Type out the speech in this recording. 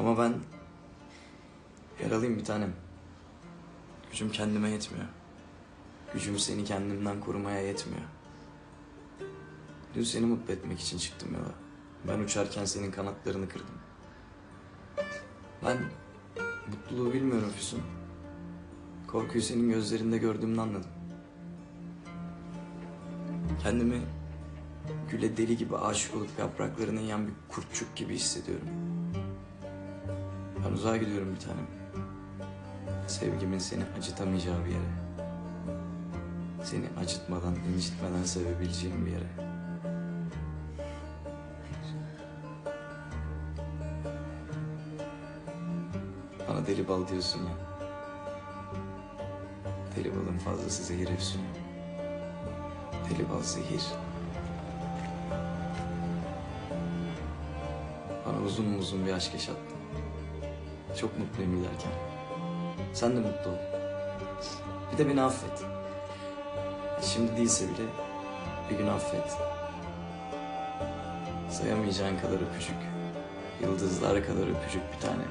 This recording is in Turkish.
Ama ben yaralıyım bir tanem. Gücüm kendime yetmiyor. Gücüm seni kendimden korumaya yetmiyor. Dün seni mutlu etmek için çıktım yola. Ben uçarken senin kanatlarını kırdım. Ben mutluluğu bilmiyorum Füsun. Korkuyu senin gözlerinde gördüğümde anladım. Kendimi güle deli gibi aşık olup yapraklarını yiyen bir kurtçuk gibi hissediyorum. Ben uzağa gidiyorum bir tanem. Sevgimin seni acıtamayacağı bir yere. Seni acıtmadan, incitmeden sevebileceğim bir yere. Bana deli bal diyorsun ya. Deli balın fazlası zehir efsun. Deli bal zehir. Bana uzun uzun bir aşk yaşattın. Çok mutluyum giderken. Sen de mutlu ol. Bir de beni affet. Şimdi değilse bile bir gün affet. Sayamayacağın kadar öpücük. Yıldızlar kadar öpücük bir tane.